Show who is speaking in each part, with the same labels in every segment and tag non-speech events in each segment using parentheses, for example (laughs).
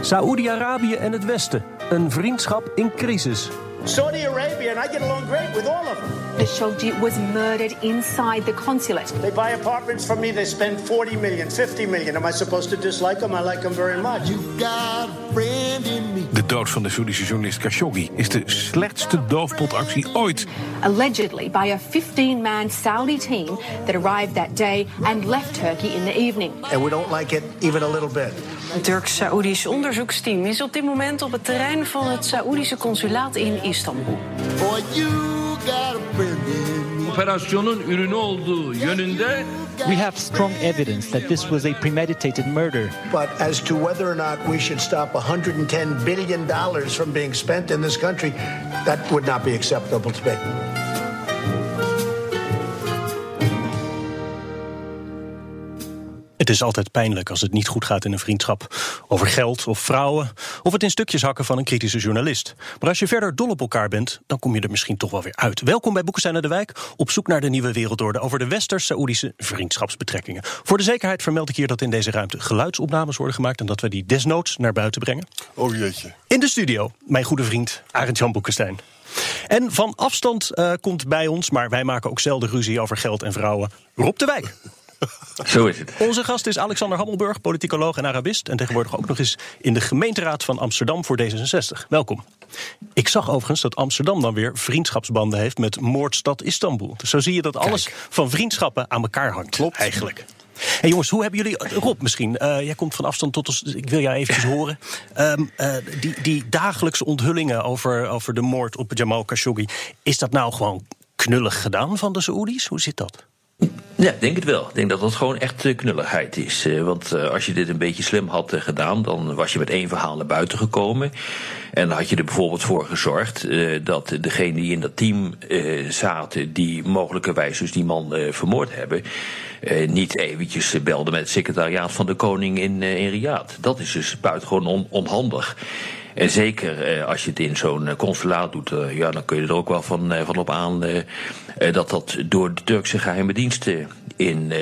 Speaker 1: Saoedi-Arabië en het Westen. Een vriendschap in crisis.
Speaker 2: Saudi Arabia, and I get along great with all of them.
Speaker 3: Khashoggi was murdered inside the consulate.
Speaker 2: They buy apartments from me, they spend 40 million, 50 million. Am I supposed to dislike them? I like them very much.
Speaker 4: De dood van de Soedische journalist Khashoggi is de slechtste doofpotactie ooit.
Speaker 3: Allegedly by a 15 man Saudi team that arrived that day and left Turkey in the evening.
Speaker 2: And we don't like it even a little bit.
Speaker 5: Een Turks-Saoedisch onderzoeksteam is op dit moment op het terrein van het Saoedische consulaat in Istanbul.
Speaker 6: Operasyonun ürünü olduğu yönünde
Speaker 7: We have strong evidence that this was a premeditated murder.
Speaker 2: But as to whether or not we should stop 110 billion dollars from being spent in this country, that would not be acceptable to me.
Speaker 1: Het is altijd pijnlijk als het niet goed gaat in een vriendschap. Over geld of vrouwen. Of het in stukjes hakken van een kritische journalist. Maar als je verder dol op elkaar bent, dan kom je er misschien toch wel weer uit. Welkom bij Boekenstein naar de Wijk. Op zoek naar de nieuwe wereldorde over de Westers-Saoedische vriendschapsbetrekkingen. Voor de zekerheid vermeld ik hier dat in deze ruimte geluidsopnames worden gemaakt. En dat we die desnoods naar buiten brengen.
Speaker 8: Oh jeetje.
Speaker 1: In de studio, mijn goede vriend Arend-Jan Boekenstein. En van afstand uh, komt bij ons, maar wij maken ook zelden ruzie over geld en vrouwen, Rob de Wijk. (laughs)
Speaker 9: Zo is het.
Speaker 1: Onze gast is Alexander Hammelburg, politicoloog en Arabist. En tegenwoordig ook nog eens in de gemeenteraad van Amsterdam voor D66. Welkom. Ik zag overigens dat Amsterdam dan weer vriendschapsbanden heeft met moordstad Istanbul. Dus zo zie je dat alles Kijk. van vriendschappen aan elkaar hangt.
Speaker 8: Klopt.
Speaker 1: Eigenlijk. Hey jongens, hoe hebben jullie. Rob, misschien. Uh, jij komt van afstand tot ons. Dus ik wil jou eventjes (laughs) horen. Um, uh, die, die dagelijkse onthullingen over, over de moord op Jamal Khashoggi. Is dat nou gewoon knullig gedaan van de Saoedi's? Hoe zit dat?
Speaker 9: Ja, denk het wel. Ik denk dat dat gewoon echt knulligheid is. Want als je dit een beetje slim had gedaan, dan was je met één verhaal naar buiten gekomen. En dan had je er bijvoorbeeld voor gezorgd dat degene die in dat team zaten, die mogelijkerwijs dus die man vermoord hebben, niet eventjes belden met het secretariaat van de koning in, Riyadh. Dat is dus buitengewoon on, onhandig. En zeker eh, als je het in zo'n uh, consulaat doet, uh, ja, dan kun je er ook wel van, van op aan dat dat door de Turkse geheime diensten in,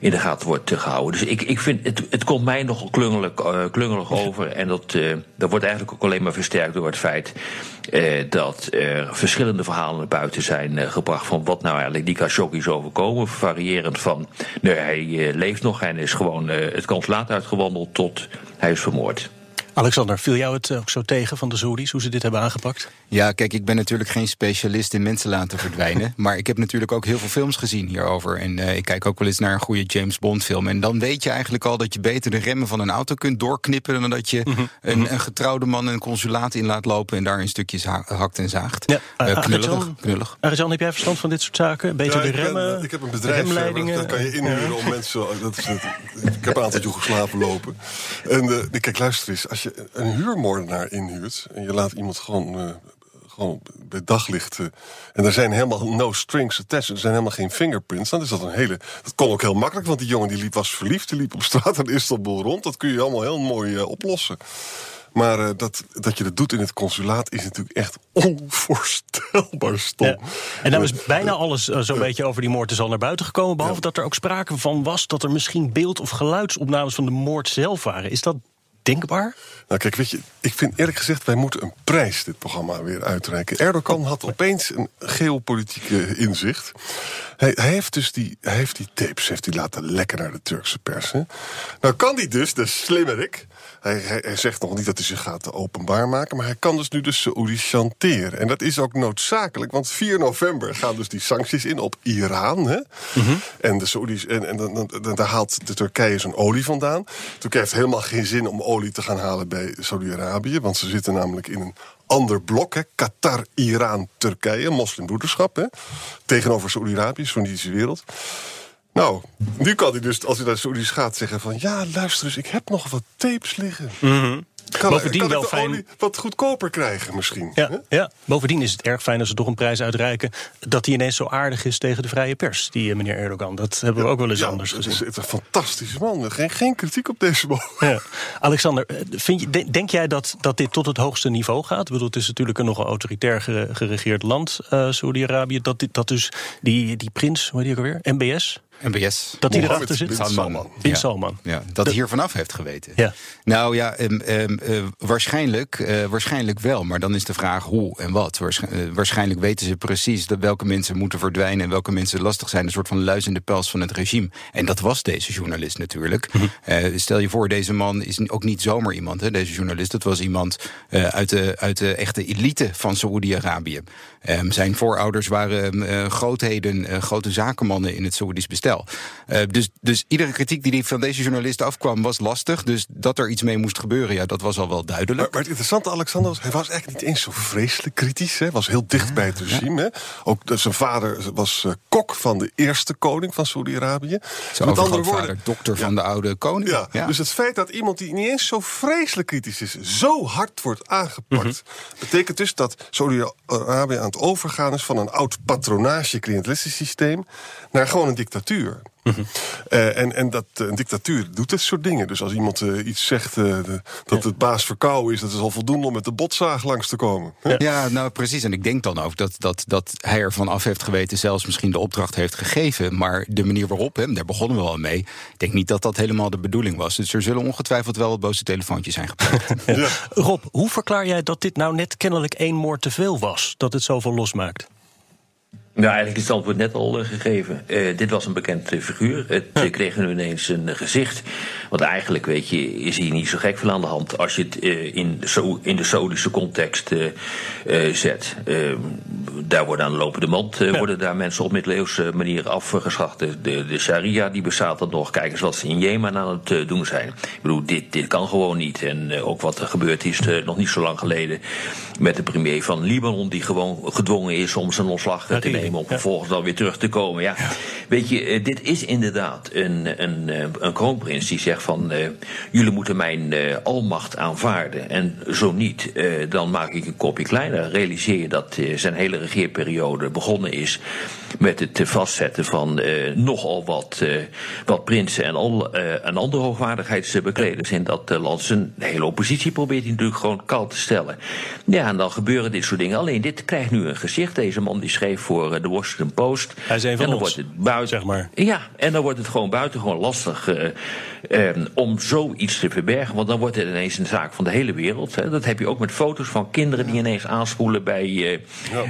Speaker 9: in de gaten wordt gehouden. Dus ik, ik vind, het, het komt mij nogal klungelig, klungelig over. En dat, dat wordt eigenlijk ook alleen maar versterkt door het feit dat er verschillende verhalen naar buiten zijn gebracht van wat nou eigenlijk die Khashoggi is overkomen. Variërend van, nou, hij leeft nog en is gewoon het consulaat uitgewandeld tot hij is vermoord.
Speaker 1: Alexander, viel jou het ook zo tegen van de Saoedi's, hoe ze dit hebben aangepakt?
Speaker 10: Ja, kijk, ik ben natuurlijk geen specialist in mensen laten verdwijnen. (laughs) maar ik heb natuurlijk ook heel veel films gezien hierover. En uh, ik kijk ook wel eens naar een goede James Bond film. En dan weet je eigenlijk al dat je beter de remmen van een auto kunt doorknippen... dan dat je mm -hmm. een, een, getrouwde man een consulaat in laat lopen... en daar in stukjes ha hakt en zaagt.
Speaker 1: Ja, uh,
Speaker 10: knullig. knullig.
Speaker 1: Arjan, heb jij verstand van dit soort zaken? Beter
Speaker 8: ja,
Speaker 1: de remmen,
Speaker 8: ik, ik heb een bedrijf, dat kan je inhuren om mensen... Dat is het, ik heb een aantal (laughs) geslapen lopen. En uh, kijk, luister eens, als je een huurmoordenaar inhuurt... en je laat iemand gewoon... Uh, gewoon bij daglicht. Uh, en er zijn helemaal no strings attached. Er zijn helemaal geen fingerprints. Dan is dat een hele. Dat kon ook heel makkelijk, want die jongen die liep, was verliefd. Die liep op straat in Istanbul rond. Dat kun je allemaal heel mooi uh, oplossen. Maar uh, dat, dat je dat doet in het consulaat is natuurlijk echt onvoorstelbaar stom. Ja.
Speaker 1: En nou is bijna alles uh, zo'n beetje over die moord is al naar buiten gekomen. Behalve ja. dat er ook sprake van was dat er misschien beeld- of geluidsopnames van de moord zelf waren. Is dat denkbaar?
Speaker 8: Nou, kijk, weet je, ik vind eerlijk gezegd, wij moeten een prijs dit programma weer uitreiken. Erdogan had opeens een geopolitieke inzicht. Hij, hij, heeft dus die, hij heeft die tapes heeft hij laten lekken naar de Turkse pers. Hè? Nou kan hij dus, de slimmerik. Hij, hij, hij, zegt nog niet dat hij zich gaat openbaar maken, maar hij kan dus nu de Saoedi's chanteren. En dat is ook noodzakelijk, want 4 november gaan dus die sancties in op Iran. Hè? Mm -hmm. En de Saoedi's, en, daar haalt de Turkije zijn olie vandaan. Turkije heeft helemaal geen zin om olie te gaan halen bij Saudi-Arabië, want ze zitten namelijk in een ander blok, hè? Qatar, Iran, Turkije, moslimbroederschap, hè? tegenover Saudi-Arabië, Soenitische wereld. Nou, nu kan hij dus, als hij naar de Saoedi's gaat, zeggen van... ja, luister eens, ik heb nog wat tapes liggen.
Speaker 1: Mm -hmm.
Speaker 8: Kan,
Speaker 1: Bovendien
Speaker 8: kan
Speaker 1: wel fijn-
Speaker 8: wat goedkoper krijgen misschien?
Speaker 1: Ja,
Speaker 8: hè?
Speaker 1: ja, bovendien is het erg fijn als ze toch een prijs uitreiken... dat hij ineens zo aardig is tegen de vrije pers, die eh, meneer Erdogan. Dat hebben we ook wel eens
Speaker 8: Ja,
Speaker 1: anders
Speaker 8: het
Speaker 1: gezien.
Speaker 8: is, het is een fantastische man. Geen, geen kritiek op deze man.
Speaker 1: Ja. Alexander, eh, vind je, de- denk jij dat, dat dit tot het hoogste niveau gaat? Ik bedoel, het is natuurlijk een nogal autoritair gere- geregeerd land, eh Saudi-Arabië. Dat, dit- dat dus die, die prins, hoe heet die ook alweer? MBS?
Speaker 10: MBS.
Speaker 1: Dat die
Speaker 8: Mohammed
Speaker 1: erachter zit?
Speaker 8: bin Salman.
Speaker 1: Bin. Salman.
Speaker 10: Ja, dat hij hier vanaf heeft geweten.
Speaker 1: Ja.
Speaker 10: Nou ja, ehm, ehm, eh, waarschijnlijk, eh, waarschijnlijk wel. Maar dan is de vraag hoe en wat. Eh, waarschijnlijk weten ze precies dat welke mensen moeten verdwijnen... en welke mensen lastig zijn. Een soort van luizende pels van het regime. En dat was deze journalist natuurlijk. Eh, stel je voor, deze man is ook niet zomaar iemand. Hè, deze journalist, dat was iemand uit, de, uit de echte elite van Saoedi-Arabië. Ehm, zijn voorouders waren grootheden, grote zakenmannen in het Saoedisch bestel. Eh, dus, dus iedere kritiek die die van deze journalist afkwam was lastig. Dus dat er iets mee moest gebeuren, ja, dat was al wel duidelijk.
Speaker 8: Maar, maar het interessante, Alexander, was, hij was eigenlijk niet eens zo vreselijk kritisch. Hij was heel dicht bij het regime. Hè. Ook zijn vader was eh, kok van de eerste koning van Saudi-Arabië.
Speaker 10: Zijn overgrootvader, dokter van de oude koning.
Speaker 8: Ja, dus het feit dat iemand die niet eens zo vreselijk kritisch is, zo hard wordt aangepakt, betekent dus dat Saudi-Arabië aan het overgaan is van een oud patronage-cliëntelistisch systeem naar gewoon een dictatuur. Eh, en en dat, eh, een dictatuur doet dit soort dingen. Dus als iemand eh, iets zegt eh, de- dat het baas verkouden is, dat is al voldoende om met de botzaag langs te komen.
Speaker 10: Ja. nou precies. En ik denk dan ook dat, dat, dat hij ervan af heeft geweten, zelfs misschien de opdracht heeft gegeven. Maar de manier waarop, hè, daar begonnen we al mee. Ik denk niet dat dat helemaal de bedoeling was. Dus er zullen ongetwijfeld wel wat boze telefoontjes zijn gepleegd. (laughs)
Speaker 1: Rob, hoe verklaar jij dat dit nou net kennelijk één moord te veel was? Dat het zoveel losmaakt?
Speaker 9: Nou, eigenlijk is het antwoord net al eh, gegeven. Eh, dit was een bekend eh, figuur. Het kreeg nu ineens een gezicht. Want eigenlijk, weet je, is hier niet zo gek veel aan de hand als je het in, de Sao- in de Saoedische context zet. Eh, daar worden aan de lopende mand worden daar mensen op middeleeuwse manier afgeschacht. De, de, de sharia die bestaat dan nog. Kijk eens wat ze in Jemen aan het doen zijn. Ik bedoel, dit, dit kan gewoon niet. En ook wat er gebeurd is nog niet zo lang geleden met de premier van Libanon, die gewoon gedwongen is om zijn ontslag te nemen om vervolgens dan weer terug te komen. Ja, weet je, eh, dit is inderdaad een, een, eh, een kroonprins die zegt van eh, jullie moeten mijn almacht aanvaarden en zo niet, dan maak ik een kopje kleiner. Realiseer je dat zijn hele regeerperiode begonnen is met het vastzetten van eh, nogal wat, eh, wat prinsen en, al, eh, en andere hoogwaardigheidsbekleders in dat land. Zijn hele oppositie probeert hij natuurlijk gewoon kalt te stellen. Ja, en dan gebeuren dit soort dingen. Alleen dit krijgt nu een gezicht. Deze man die schreef voor de Washington Post.
Speaker 1: Hij is een van
Speaker 9: en dan
Speaker 1: ons,
Speaker 9: wordt het buiten,
Speaker 1: zeg maar.
Speaker 9: Ja, en dan wordt het gewoon buitengewoon lastig eh, eh, om zoiets te verbergen. Want dan wordt het ineens een zaak van de hele wereld. Hè. Dat heb je ook met foto's van kinderen die ineens aanspoelen bij,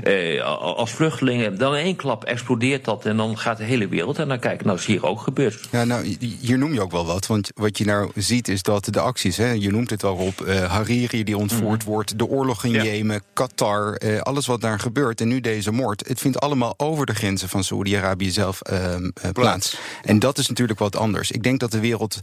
Speaker 9: eh, als vluchtelingen. Dan in één klap explodeert dat en dan gaat de hele wereld. En dan kijk, nou is hier ook gebeurd.
Speaker 10: Ja, nou, hier noem je ook wel wat. Want wat je nou ziet is dat de acties, hè, je noemt het al op, eh, Hariri die ontvoerd wordt, de oorlog in Jemen, Qatar, eh, alles wat daar gebeurt. En nu deze moord. Het vindt allemaal over de grenzen van Saoedi-Arabië zelf ehm, eh, plaats. En dat is natuurlijk wat anders. Ik denk dat de wereld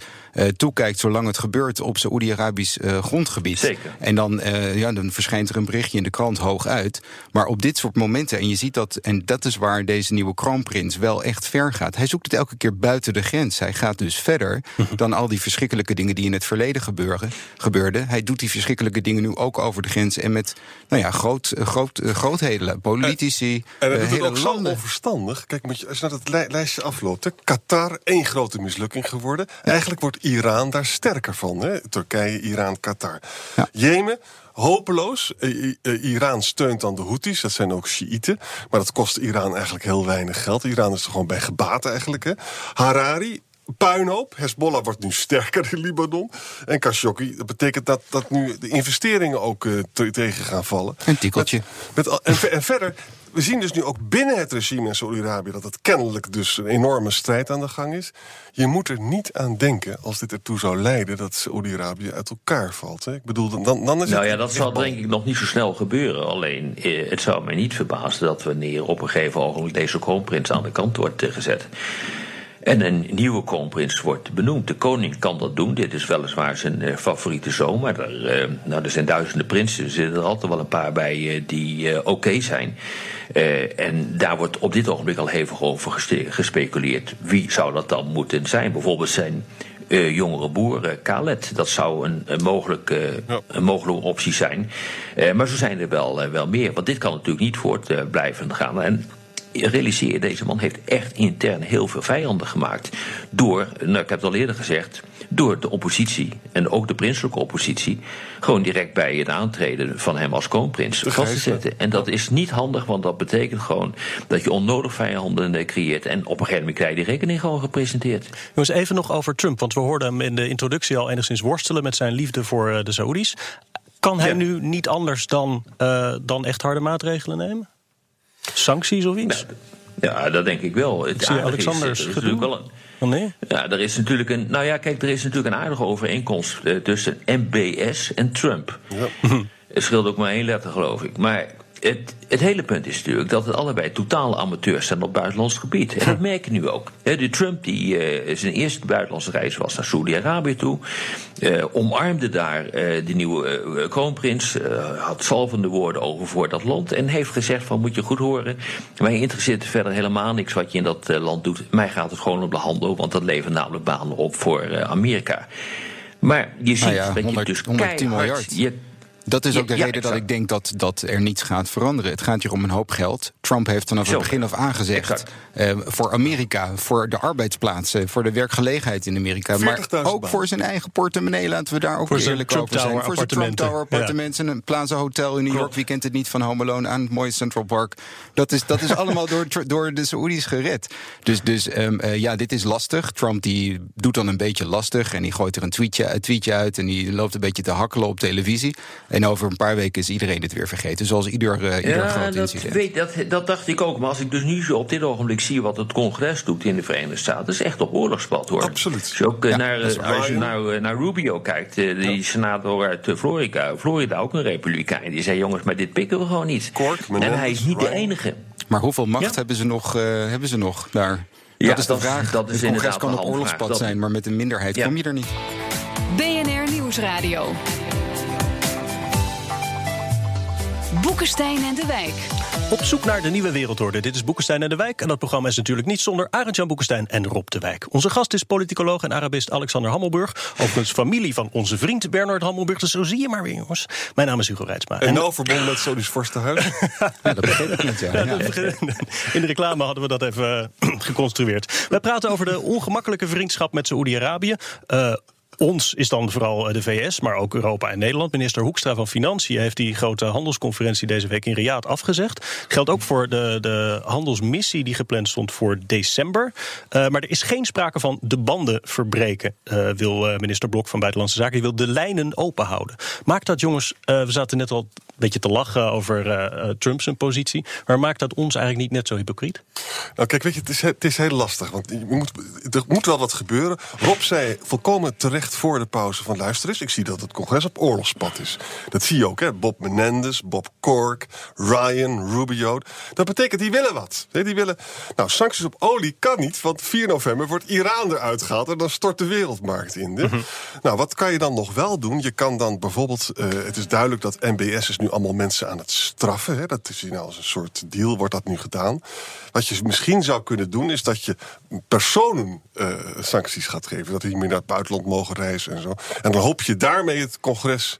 Speaker 10: toekijkt zolang het gebeurt op Saoedi-Arabisch grondgebied.
Speaker 9: Zeker.
Speaker 10: En dan, ja, dan verschijnt er een berichtje in de krant hooguit. Maar op dit soort momenten, en je ziet dat, en dat is waar deze nieuwe kroonprins wel echt ver gaat. Hij zoekt het elke keer buiten de grens. Hij gaat dus verder dan al die verschrikkelijke dingen die in het verleden gebeuren, gebeurden. Hij doet die verschrikkelijke dingen nu ook over de grens en met nou ja, groot, eh, groot, eh, grootheden, politici,
Speaker 8: En
Speaker 10: eh,
Speaker 8: doet het
Speaker 10: hele
Speaker 8: ook zo onverstandig. Kijk, moet je, als je naar li- lijstje afloopt, hè, Qatar één grote mislukking geworden. Eigenlijk wordt Iran daar sterker van. Hè? Turkije, Iran, Qatar. Jemen. Hopeloos. Eh, eh, Iran steunt dan de Houthis, dat zijn ook Shiiten. Maar dat kost Iran eigenlijk heel weinig geld. Iran is er gewoon bij gebaat eigenlijk. Hè? Harari, puinhoop. Hezbollah wordt nu sterker in Libanon. En Khashoggi, dat betekent dat, dat nu de investeringen ook eh, te- tegen gaan vallen.
Speaker 10: Een tikkeltje.
Speaker 8: Met, en, ver- en verder, we zien dus nu ook binnen het regime in Saudi-Arabië... dat het kennelijk dus een enorme strijd aan de gang is. Je moet er niet aan denken als dit ertoe zou leiden... dat Saudi-Arabië uit elkaar valt. Hè? Ik bedoel, dan, dan is
Speaker 9: Nou
Speaker 8: het...
Speaker 9: ja, dat zal denk ik nog niet zo snel gebeuren. Alleen, eh, het zou mij niet verbazen dat wanneer op een gegeven ogenblik deze kroonprins aan de kant wordt eh, gezet. En een nieuwe kroonprins wordt benoemd. De koning kan dat doen. Dit is weliswaar zijn eh, favoriete zoon. Maar er, eh, nou, er zijn duizenden prinsen. Er zitten er altijd wel een paar bij eh, die oké zijn. En daar wordt op dit ogenblik al hevig over gespeculeerd. Wie zou dat dan moeten zijn? Bijvoorbeeld zijn uh, jongere boer, Khaled. Dat zou een, een, mogelijke, ja. een mogelijke optie zijn. Uh, maar zo zijn er wel, wel meer. Want dit kan natuurlijk niet voort blijven gaan. En realiseer, deze man heeft echt intern heel veel vijanden gemaakt. Door, nou, ik heb het al eerder gezegd, door de oppositie en ook de prinselijke oppositie gewoon direct bij het aantreden van hem als kroonprins vast te zetten. En dat is niet handig, want dat betekent gewoon dat je onnodig vijanden creëert. En op een gegeven moment krijg je die rekening gewoon gepresenteerd.
Speaker 1: Jongens, even nog over Trump, want we hoorden hem in de introductie al enigszins worstelen met zijn liefde voor de Saoedi's. Kan hij ja. nu niet anders dan, uh, dan echt harde maatregelen nemen? Sancties of iets?
Speaker 9: Ja, dat denk ik wel. Het
Speaker 1: zie Alexander
Speaker 9: is, is natuurlijk wel een,
Speaker 1: nee?
Speaker 9: Ja, er is natuurlijk een. Nou ja, kijk, er is natuurlijk een aardige overeenkomst uh, tussen MBS en Trump. Ja. Het scheelt ook maar één letter, geloof ik. Maar het, het, hele punt is natuurlijk dat het allebei totale amateurs zijn op buitenlands gebied. En dat merk je nu ook. de Trump, die uh, zijn eerste buitenlandse reis was naar Saudi-Arabië toe, uh, omarmde daar uh, de nieuwe kroonprins, had zalvende woorden over voor dat land en heeft gezegd van moet je goed horen, mij interesseert verder helemaal niks wat je in dat land doet. Mij gaat het gewoon om de handel, want dat levert namelijk banen op voor Amerika. Maar je ziet
Speaker 10: nou ja,
Speaker 9: dat
Speaker 10: 100,
Speaker 9: je dus
Speaker 10: 110
Speaker 9: keihard... Je,
Speaker 10: Dat is ook de
Speaker 9: Ja,
Speaker 10: reden dat ik denk dat, dat er niets gaat veranderen. Het gaat hier om een hoop geld. Trump heeft vanaf
Speaker 9: Zo.
Speaker 10: het begin af aan gezegd...
Speaker 9: Exact.
Speaker 10: eh, voor Amerika, voor de arbeidsplaatsen... voor de werkgelegenheid in Amerika... maar
Speaker 8: 40.000
Speaker 10: ook voor zijn eigen portemonnee... laten we daar ook
Speaker 1: Voor
Speaker 10: eerlijk
Speaker 1: Trump
Speaker 10: over zijn.
Speaker 1: Tower
Speaker 10: voor zijn Trump
Speaker 1: appartementen.
Speaker 10: Tower appartementen... een Plaza Hotel in New York. Wie kent het niet van Home Alone aan het mooie Central Park? Dat is, dat is allemaal door, door de Saoedi's gered. Dus, dus ehm, eh, ja, dit is lastig. Trump die doet dan een beetje lastig... en die gooit er een tweetje, een tweetje uit... en die loopt een beetje te hakkelen op televisie. En over een paar weken is iedereen het weer vergeten. Zoals ieder, eh, ieder
Speaker 9: Ja,
Speaker 10: groot
Speaker 9: dat,
Speaker 10: incident.
Speaker 9: weet, dat, dat dacht ik ook. Maar als ik dus nu zo op dit ogenblik zie wat het congres doet in de Verenigde Staten, dat is echt op oorlogspad hoor.
Speaker 8: Absoluut.
Speaker 9: Als je ook eh,
Speaker 10: Ja,
Speaker 9: naar, eh, als je
Speaker 8: waar,
Speaker 9: naar, naar Rubio kijkt, die senator uit Florida, Florida ook een republikein, die zei jongens, maar dit pikken we gewoon niet.
Speaker 8: Cork,
Speaker 9: en hij is niet de enige.
Speaker 10: Maar hoeveel macht
Speaker 9: Ja.
Speaker 10: hebben, ze nog, eh, hebben ze nog daar?
Speaker 9: Ja,
Speaker 10: dat is de
Speaker 9: dat-
Speaker 10: vraag.
Speaker 9: dat is
Speaker 10: het congres
Speaker 9: inderdaad
Speaker 10: kan op oorlogspad
Speaker 9: Dat-
Speaker 10: zijn, maar met een minderheid
Speaker 9: Ja.
Speaker 10: kom je er niet.
Speaker 11: BNR Nieuwsradio. Boekenstein en de Wijk.
Speaker 1: Op zoek naar de nieuwe wereldorde. Dit is Boekenstein en de Wijk. En dat programma is natuurlijk niet zonder Arend-Jan Boekenstein en Rob de Wijk. Onze gast is politicoloog en Arabist Alexander Hammelburg. Overigens familie van onze vriend Bernard Hammelburg. Dus zo zie je maar weer, jongens. Mijn naam is Hugo Reitsma.
Speaker 8: En nou verbonden met Sodisch Vorstenhuis. (laughs)
Speaker 10: Ja, dat begreep ik net, ja. ja. (laughs)
Speaker 1: In de reclame hadden we dat even eh, (clears throat) geconstrueerd. Wij praten over de ongemakkelijke vriendschap met Saoedi-Arabië. Eh, ons is dan vooral eh, de VS, maar ook Europa en Nederland. Minister Hoekstra van Financiën heeft die grote handelsconferentie deze week in Riyadh afgezegd. Geldt ook voor de, de handelsmissie die gepland stond voor december. Eh, maar er is geen sprake van de banden verbreken, eh, wil minister Blok van Buitenlandse Zaken. Die wil de lijnen open houden. Maakt dat, jongens, we zaten net al beetje te lachen over eh, eh, Trump zijn positie. Maar maakt dat ons eigenlijk niet net zo hypocriet?
Speaker 8: Nou, kijk, weet je, het is, het is heel lastig. Want je moet, er moet wel wat gebeuren. Rob zei volkomen terecht voor de pauze van luister eens. Ik zie dat het congres op oorlogspad is. Dat zie je ook, hè? Bob Menendez, Bob Cork, Ryan, Rubio. Dat betekent, die willen wat. Hè, Die willen, nou, sancties op olie kan niet, want 4 november wordt Iran eruit gehaald en dan stort de wereldmarkt in. Hè? Nou, wat kan je dan nog wel doen? Je kan dan bijvoorbeeld, eh, het is duidelijk dat MBS is nu allemaal mensen aan het straffen. Hè? Dat is nou als een soort deal, wordt dat nu gedaan. Wat je misschien zou kunnen doen, is dat je personen eh, sancties gaat geven. Dat die meer naar het buitenland mogen reizen en zo. En dan hoop je daarmee het congres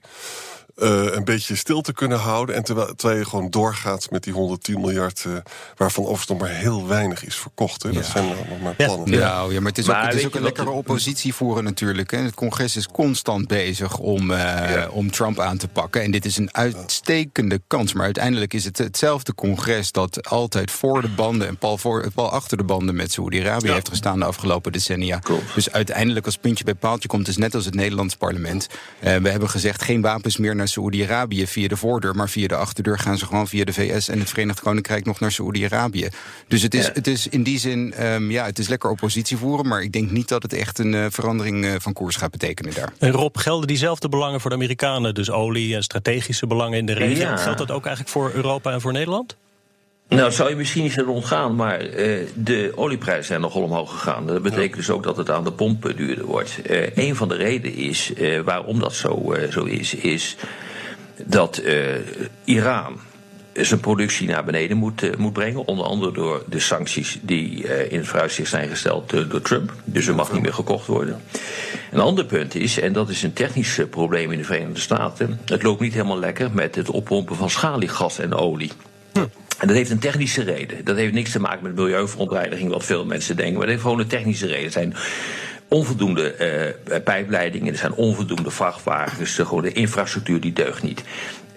Speaker 8: eh, een beetje stil te kunnen houden. En terwijl, terwijl je gewoon doorgaat met die 110 miljard, eh, waarvan overigens nog maar heel weinig is verkocht. Hè? Dat zijn nog maar plannen.
Speaker 10: Ja, ja, maar het is ook, het is een lekkere oppositie voeren natuurlijk. Hè. Het congres is constant bezig om, eh, om Trump aan te pakken. En dit is een uitstekende kans. Maar uiteindelijk is het hetzelfde congres dat altijd voor de banden en pal, voor, pal achter de banden met Saoedi-Arabië heeft gestaan de afgelopen decennia. Dus uiteindelijk als puntje bij paaltje komt, is net als het Nederlands parlement. We hebben gezegd geen wapens meer naar Saoedi-Arabië via de voordeur, maar via de achterdeur gaan ze gewoon via de VS en het Verenigd Koninkrijk nog naar Saoedi-Arabië. Dus het is,
Speaker 9: Ja.
Speaker 10: het is in die zin, ehm, ja, het is lekker oppositie voeren, maar ik denk niet dat het echt een eh, verandering eh, van koers gaat betekenen daar.
Speaker 1: En Rob, gelden diezelfde belangen voor de Amerikanen? Dus olie en strategische belangen in de regio.
Speaker 9: Ja.
Speaker 1: Geldt dat ook eigenlijk voor Europa en voor Nederland?
Speaker 9: Nou, zou je misschien niet zullen ontgaan, maar eh, de olieprijzen zijn nogal omhoog gegaan. Dat betekent dus ook dat het aan de pomp eh, duurder wordt. Eh een van de redenen is, eh, waarom dat zo, zo is, is dat Iran zijn productie naar beneden moet, moet brengen. Onder andere door de sancties die in het vooruitzicht zijn gesteld door Trump. Dus er mag niet meer gekocht worden. Een ander punt is, en dat is een technisch probleem in de Verenigde Staten, het loopt niet helemaal lekker met het oppompen van schaliegas en olie. En dat heeft een technische reden. Dat heeft niks te maken met milieuverontreiniging, wat veel mensen denken. Maar dat heeft gewoon een technische reden. Er zijn onvoldoende eh, pijpleidingen, er zijn onvoldoende vrachtwagens. De, gewoon de infrastructuur die deugt niet.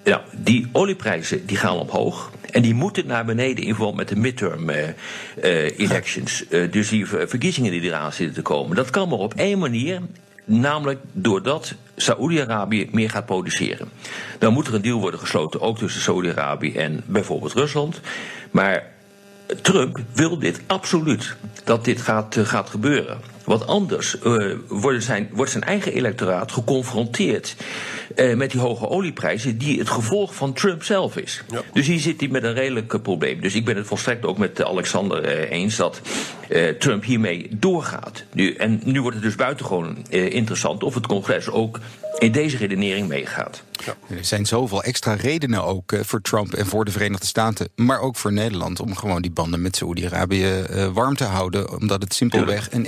Speaker 9: Nou, die olieprijzen die gaan omhoog. En die moeten naar beneden in verband met de midterm eh, eh, elections. Dus die ver- verkiezingen die eraan zitten te komen. Dat kan maar op één manier. Namelijk doordat Saoedi-Arabië meer gaat produceren. Dan moet er een deal worden gesloten, ook tussen Saoedi-Arabië en bijvoorbeeld Rusland. Maar Trump wil dit absoluut, dat dit gaat, eh, gaat gebeuren. Want anders eh, worden zijn, wordt zijn eigen electoraat geconfronteerd eh, met die hoge olieprijzen, die het gevolg van Trump zelf is. Dus hier zit hij met een redelijk eh, probleem. Dus ik ben het volstrekt ook met Alexander eh, eens dat eh, Trump hiermee doorgaat. Nu, en nu wordt het dus buitengewoon eh, interessant of het congres ook in deze redenering meegaat.
Speaker 10: Er zijn zoveel extra redenen ook voor Trump en voor de Verenigde Staten, maar ook voor Nederland, om gewoon die banden met Saoedi-Arabië eh, warm te houden. Omdat het simpelweg een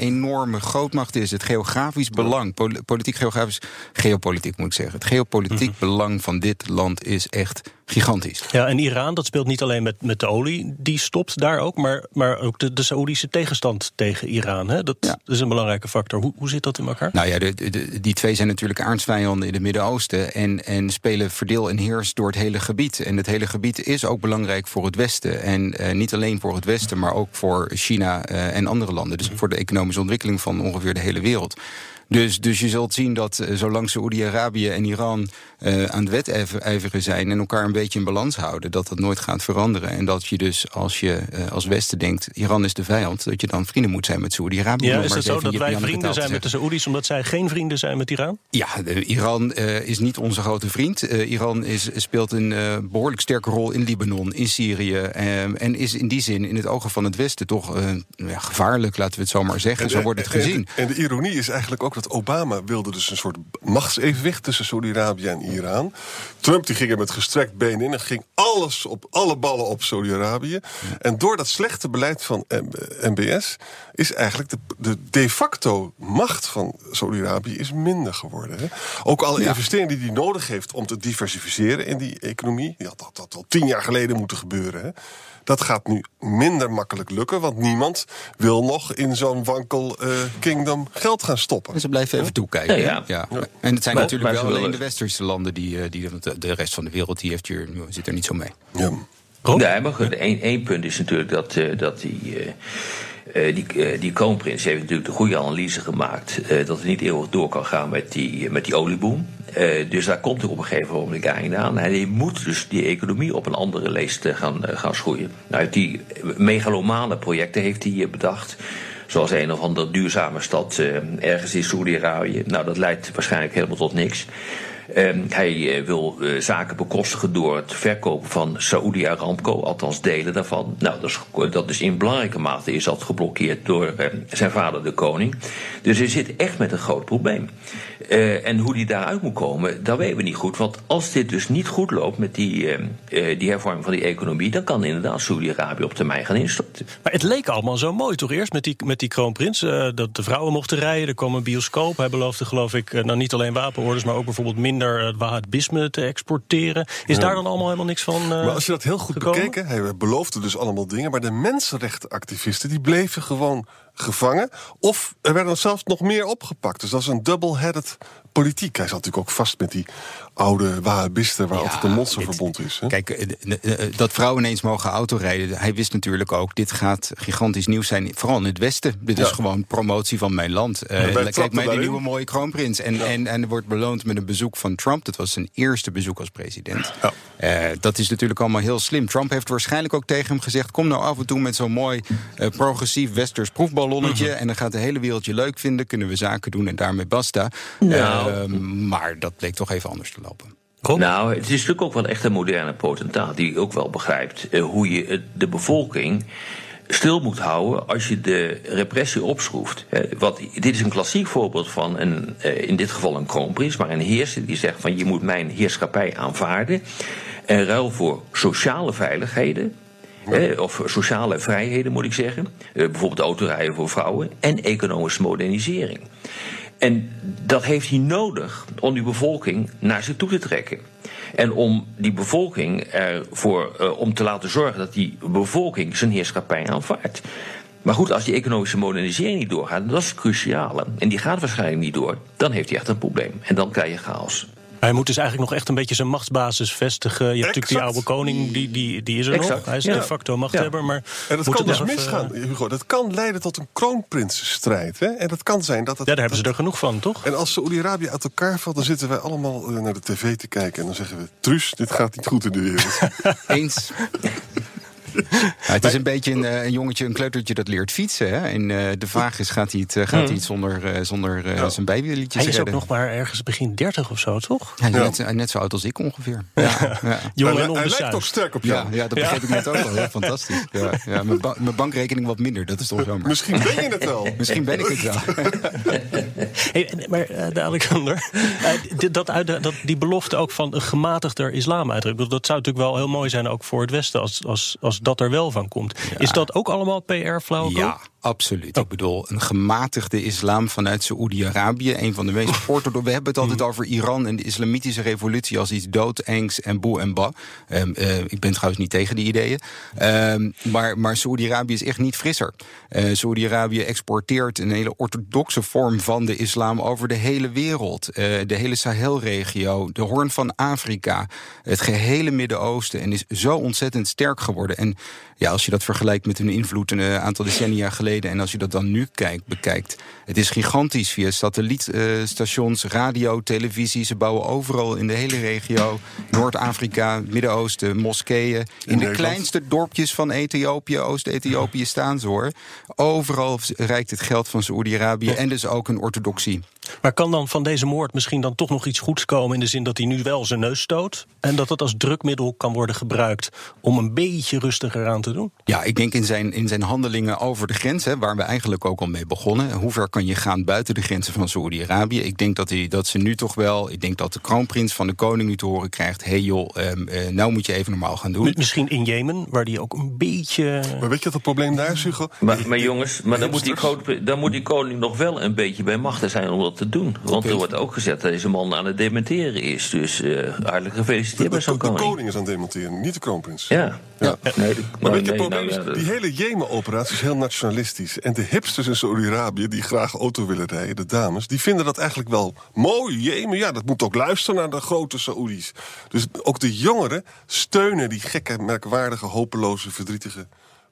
Speaker 10: enorme grootmacht is. Het geografisch belang, pol- politiek geografisch, geopolitiek moet ik zeggen. Het geopolitiek belang van dit land is echt gigantisch.
Speaker 1: Ja, en Iran, dat speelt niet alleen met, met de olie, die stopt daar ook, maar, maar ook de, de Saoedische tegenstand tegen Iran. Hè? Dat is een belangrijke factor. Hoe, hoe zit dat in elkaar?
Speaker 10: Nou ja, de, de- die twee zijn natuurlijk aardsvijanden in het Midden-Oosten. En, en spelen verdeel en heers door het hele gebied. En het hele gebied is ook belangrijk voor het Westen. En eh, niet alleen voor het Westen, maar ook voor China eh, en andere landen. Dus voor de economische ontwikkeling van ongeveer de hele wereld. Dus, dus je zult zien dat eh, zolang Saoedi-Arabië en Iran eh, aan het wedijveren zijn en elkaar een beetje in balans houden, dat dat nooit gaat veranderen. En dat je dus als je eh, als Westen denkt, Iran is de vijand, dat je dan vrienden moet zijn met Saoedi-Arabië.
Speaker 1: Ja, is het zo dat wij vrienden zijn met de. Saoedi's omdat zij geen vrienden zijn met Iran?
Speaker 10: Ja, de- Iran eh, is niet onze grote vriend. Eh, Iran is, speelt een eh, behoorlijk sterke rol in Libanon, in Syrië. en is in die zin in het ogen van het Westen toch eh, ja, gevaarlijk, laten we het zo maar zeggen. Zo wordt het
Speaker 8: en-
Speaker 10: gezien.
Speaker 8: En, de ironie is eigenlijk ook dat Obama wilde dus een soort machtsevenwicht tussen Saudi-Arabië en Iran. Trump die ging er met gestrekt been in en ging alles op alle ballen op Saudi-Arabië. En door dat slechte beleid van MBS is eigenlijk de, de de facto macht van Saudi-Arabië is minder geworden. Hè? Ook alle investeringen die hij nodig heeft om te diversificeren in die economie, die had dat, dat al tien jaar geleden moeten gebeuren. Hè? Dat gaat nu minder makkelijk lukken, want niemand wil nog in zo'n wankel eh, kingdom geld gaan stoppen.
Speaker 10: En ze blijven even toekijken.
Speaker 9: Ja.
Speaker 10: En het zijn
Speaker 9: Maar-
Speaker 10: natuurlijk
Speaker 9: maar
Speaker 10: wel alleen de westerse landen die, eh, die de, rest van de wereld die heeft hier, zit er niet zo mee.
Speaker 8: Ja.
Speaker 9: Nee, maar één, één punt is natuurlijk dat, eh, dat die, eh, eh, die, kroonprins heeft natuurlijk de goede analyse gemaakt eh, dat het niet eeuwig door kan gaan met die, met die olieboom. Dus daar komt er op een gegeven moment einde aan. En hij moet dus die economie op een andere leest gaan, gaan schoeien. Nou, die megalomane projecten heeft hij bedacht. Zoals een of andere duurzame stad ergens in Saoedi-Arabië. Nou, dat leidt waarschijnlijk helemaal tot niks. Ehm, hij eh, wil eh, zaken bekostigen door het verkopen van Saoedi Aramco, althans delen daarvan. Nou, dat is, dat is in belangrijke mate is dat geblokkeerd door eh, zijn vader, de koning. Dus hij zit echt met een groot probleem. Eh, en hoe die daaruit moet komen, dat weten we niet goed. Want als dit dus niet goed loopt met die, eh, eh, die hervorming van die economie, dan kan inderdaad Saoedi-Arabië op termijn gaan instorten.
Speaker 1: Maar het leek allemaal zo mooi, toch? Eerst met die, met die kroonprins, dat de vrouwen mochten rijden. Er kwam een bioscoop. Hij beloofde, geloof ik, nou niet alleen wapenorders... maar ook bijvoorbeeld minder het wahhabisme te exporteren. Is
Speaker 8: Ja.
Speaker 1: daar dan allemaal helemaal niks van eh,
Speaker 8: Maar als je dat heel goed
Speaker 1: gekomen?
Speaker 8: bekeken, hij beloofde dus allemaal dingen, maar de mensenrechtenactivisten die bleven gewoon gevangen. Of er werden zelfs nog meer opgepakt. Dus dat is een double-headed politiek. Hij zat natuurlijk ook vast met die oude Wahhabisten waar altijd een monsterverbond is. Hè?
Speaker 10: Kijk, eh, eh, dat vrouwen ineens mogen autorijden. Hij wist natuurlijk ook, dit gaat gigantisch nieuws zijn. Vooral in het Westen. Dit is
Speaker 8: Ja.
Speaker 10: gewoon promotie van mijn land. Eh,
Speaker 8: En wij
Speaker 10: kijk,
Speaker 8: trapten
Speaker 10: mij de
Speaker 8: daarin.
Speaker 10: nieuwe mooie kroonprins. En, en, en er wordt beloond met een bezoek van Trump. Dat was zijn eerste bezoek als president. Dat is natuurlijk allemaal heel slim. Trump heeft waarschijnlijk ook tegen hem gezegd... kom nou af en toe met zo'n mooi progressief westers
Speaker 8: Mhm.
Speaker 10: en dan gaat de hele wereld je leuk vinden. Kunnen we zaken doen en daarmee basta.
Speaker 9: Nou.
Speaker 10: Eh, maar dat bleek toch even anders te lopen.
Speaker 9: Nou, het is natuurlijk ook wel echt een moderne potentaat die ook wel begrijpt eh, hoe je de bevolking stil moet houden als je de repressie opschroeft. Eh, wat, dit is een klassiek voorbeeld van een, eh, in dit geval een kroonprins, maar een heerser die zegt van je moet mijn heerschappij aanvaarden. En ruil voor sociale veiligheden. Of sociale vrijheden moet ik zeggen. Eh, bijvoorbeeld autorijden voor vrouwen. En economische modernisering. En dat heeft hij nodig om die bevolking naar zich toe te trekken. En om die bevolking ervoor uh, om te laten zorgen dat die bevolking zijn heerschappij aanvaardt. Maar goed, als die economische modernisering niet doorgaat, dat is het cruciale. En die gaat waarschijnlijk niet door, dan heeft hij echt een probleem. En dan krijg je chaos.
Speaker 1: Hij moet dus eigenlijk nog echt een beetje zijn machtsbasis vestigen. Je hebt natuurlijk die oude koning, die, die, die is er
Speaker 9: Exact.
Speaker 1: nog. Hij is
Speaker 9: Ja.
Speaker 1: de facto machthebber. Maar
Speaker 8: En dat
Speaker 1: moet
Speaker 8: kan dus misgaan, Hugo. Dat kan leiden tot een kroonprinsenstrijd. Hè? En dat kan zijn dat het...
Speaker 1: Ja, daar hebben ze er genoeg van, toch?
Speaker 8: En als Saoedi-Arabië uit elkaar valt, dan zitten wij allemaal eh, naar de tv te kijken. En dan zeggen we, Truus, dit gaat niet goed in de wereld. (laughs)
Speaker 10: Eens. Ja, het is een beetje een, eh, een jongetje, een kleutertje dat leert fietsen. Hè? En eh, de vraag is, gaat hij het, eh, gaat hij het zonder, eh, zonder eh, zijn bijwieltjes
Speaker 1: Hij is ook nog maar ergens begin 30 of zo, toch?
Speaker 10: Ja, Net, net zo oud als ik ongeveer. Ja, ja. (laughs)
Speaker 1: Jong en
Speaker 8: hij lijkt toch sterk op
Speaker 10: Ja,
Speaker 8: jou.
Speaker 10: ja, dat begreep ik net ook al. Ja, fantastisch. Ja, ja, mijn, ba- mijn bankrekening wat minder, dat is toch (laughs) jammer.
Speaker 8: Misschien ben je het wel.
Speaker 10: Misschien ben ik het wel. (laughs)
Speaker 1: Hey, maar eh, de Alexander, (laughs) eh, dat, uit, dat, die belofte ook van een gematigder islam uitdrukken... dat zou natuurlijk wel heel mooi zijn ook voor het Westen... als, als, als dat er wel van komt. Is dat ook allemaal PR-flauwekul?
Speaker 10: Ja, absoluut. Ik bedoel, een gematigde islam vanuit Saoedi-Arabië. Een van de meest orthodoxe. We hebben het altijd over Iran en de islamitische revolutie als iets doodengs en boe en ba. Ehm, eh, ik ben trouwens niet tegen die ideeën. Ehm, maar maar Saoedi-Arabië is echt niet frisser. Eh Saoedi-Arabië exporteert een hele orthodoxe vorm van de islam over de hele wereld. Eh, de hele Sahelregio, de Hoorn van Afrika, het gehele Midden-Oosten. En is zo ontzettend sterk geworden. En ja, als je dat vergelijkt met hun invloed een aantal decennia geleden... en als je dat dan nu kijkt, bekijkt... het is gigantisch via satellietstations, radio, televisie. Ze bouwen overal in de hele regio. Noord-Afrika, Midden-Oosten, moskeeën. In, de
Speaker 8: Nederland.
Speaker 10: kleinste dorpjes van Ethiopië, Oost-Ethiopië staan ze hoor. Overal reikt het geld van Saoedi-Arabië en dus ook een orthodoxie.
Speaker 1: Maar kan dan van deze moord misschien dan toch nog iets goeds komen... in de zin dat hij nu wel zijn neus stoot... en dat het als drukmiddel kan worden gebruikt... om een beetje rustiger aan te doen?
Speaker 10: Ja, ik denk in zijn, in zijn handelingen over de grens, hè, waar we eigenlijk ook al mee begonnen. Hoe ver kan je gaan buiten de grenzen van Saoedi-Arabië? Ik denk dat, hij, dat ze nu toch wel. Ik denk dat de kroonprins van de koning nu te horen krijgt: hé hey joh, ehm, eh, nou moet je even normaal gaan doen.
Speaker 1: Misschien in Jemen, waar die ook een beetje...
Speaker 8: Maar weet je wat het probleem daar is, Hugo?
Speaker 9: Maar, maar jongens, maar dan moet, die dan moet die koning nog wel een beetje bij machten zijn om dat te doen. Want er wordt ook gezegd dat deze man aan het dementeren is. Dus eh hartelijk gefeliciteerd bij
Speaker 8: De,
Speaker 9: zo'n
Speaker 8: de
Speaker 9: koning.
Speaker 8: koning is aan het demonteren, niet de kroonprins.
Speaker 9: Ja.
Speaker 8: Ja.
Speaker 9: Nee, de-
Speaker 8: Maar weet je,
Speaker 9: nee,
Speaker 8: het probleem
Speaker 9: nou ja,
Speaker 8: is, die hele Jemen-operatie is heel nationalistisch. En de hipsters in Saudi-Arabië, die graag auto willen rijden, de dames... die vinden dat eigenlijk wel mooi. Jemen, ja, dat moet ook luisteren naar de grote Saoedi's. Dus ook de jongeren steunen die gekke, merkwaardige, hopeloze, verdrietige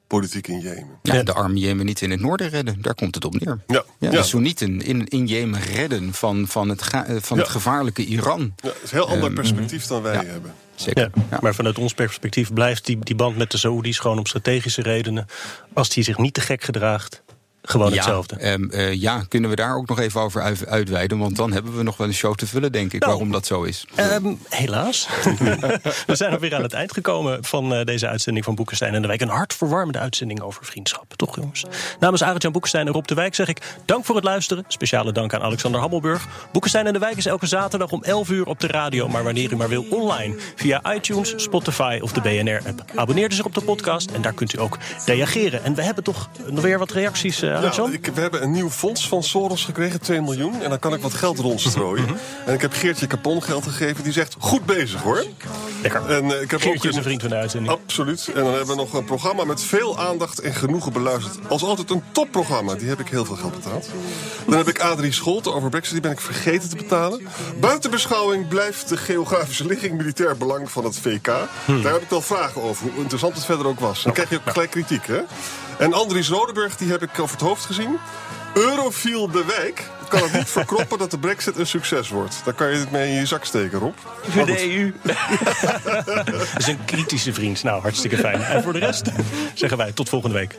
Speaker 8: politiek in Jemen.
Speaker 10: Ja, de arme Jemen niet in het noorden redden, daar komt het op neer.
Speaker 8: Ja,
Speaker 10: Ja,
Speaker 8: ja.
Speaker 10: de Soenieten in, in Jemen redden van, van, het, ga- eh, van het gevaarlijke Iran.
Speaker 8: Ja, dat is een heel ander
Speaker 10: Ehm,
Speaker 8: perspectief dan wij
Speaker 10: ja.
Speaker 8: hebben.
Speaker 10: Zeker.
Speaker 1: Ja, Maar vanuit ons perspectief blijft die, die band met de Saoedi's gewoon om strategische redenen. Als die zich niet te gek gedraagt, gewoon
Speaker 10: ja,
Speaker 1: hetzelfde.
Speaker 10: ehm, eh, ja, kunnen we daar ook nog even over uit- uitweiden? Want dan hebben we nog wel een show te vullen, denk ik,
Speaker 1: Nou.
Speaker 10: waarom dat zo is.
Speaker 1: Ehm, helaas. (laughs) we zijn alweer aan het eind gekomen van eh, deze uitzending van Boekenstein en de Wijk. Een hartverwarmende uitzending over vriendschap, toch jongens? Namens Arend-Jan Boekenstein en Rob de Wijk zeg ik dank voor het luisteren. Speciale dank aan Alexander Hammelburg. Boekenstein en de Wijk is elke zaterdag om 11 uur op de radio, maar wanneer u maar wil online. Via iTunes, Spotify of de BNR-app. Abonneer dus op de podcast en daar kunt u ook reageren. En we hebben toch nog weer wat reacties,
Speaker 8: Ja, we hebben een nieuw fonds van Soros gekregen, 2 miljoen. En dan kan ik wat geld rondstrooien.
Speaker 1: Mhm.
Speaker 8: En ik heb Geertje Capon geld gegeven. Die zegt, goed bezig hoor.
Speaker 1: Lekker.
Speaker 8: En eh, ik heb
Speaker 1: Geertje
Speaker 8: ook
Speaker 1: is een vriend van de uitzending.
Speaker 8: Absoluut. En dan hebben we nog een programma met veel aandacht en genoegen beluisterd. Als altijd een topprogramma. Die heb ik heel veel geld betaald. Dan heb ik Adrie Scholte over Brexit. Die ben ik vergeten te betalen. Buiten beschouwing blijft de geografische ligging militair belang van het VK.
Speaker 1: Hmm.
Speaker 8: Daar heb ik wel vragen over. Hoe interessant het verder ook was. Dan krijg je ook gelijk kritiek, hè? En Andries Rodeburg, die heb ik over het hoofd gezien. Eurofiel de Wijk kan het niet verkroppen dat de brexit een succes wordt. Daar kan je het mee in je zak steken, Rob. Maar goed.
Speaker 9: EU. (laughs)
Speaker 1: Dat is een kritische vriend. Nou, hartstikke fijn. En voor de rest zeggen wij tot volgende week.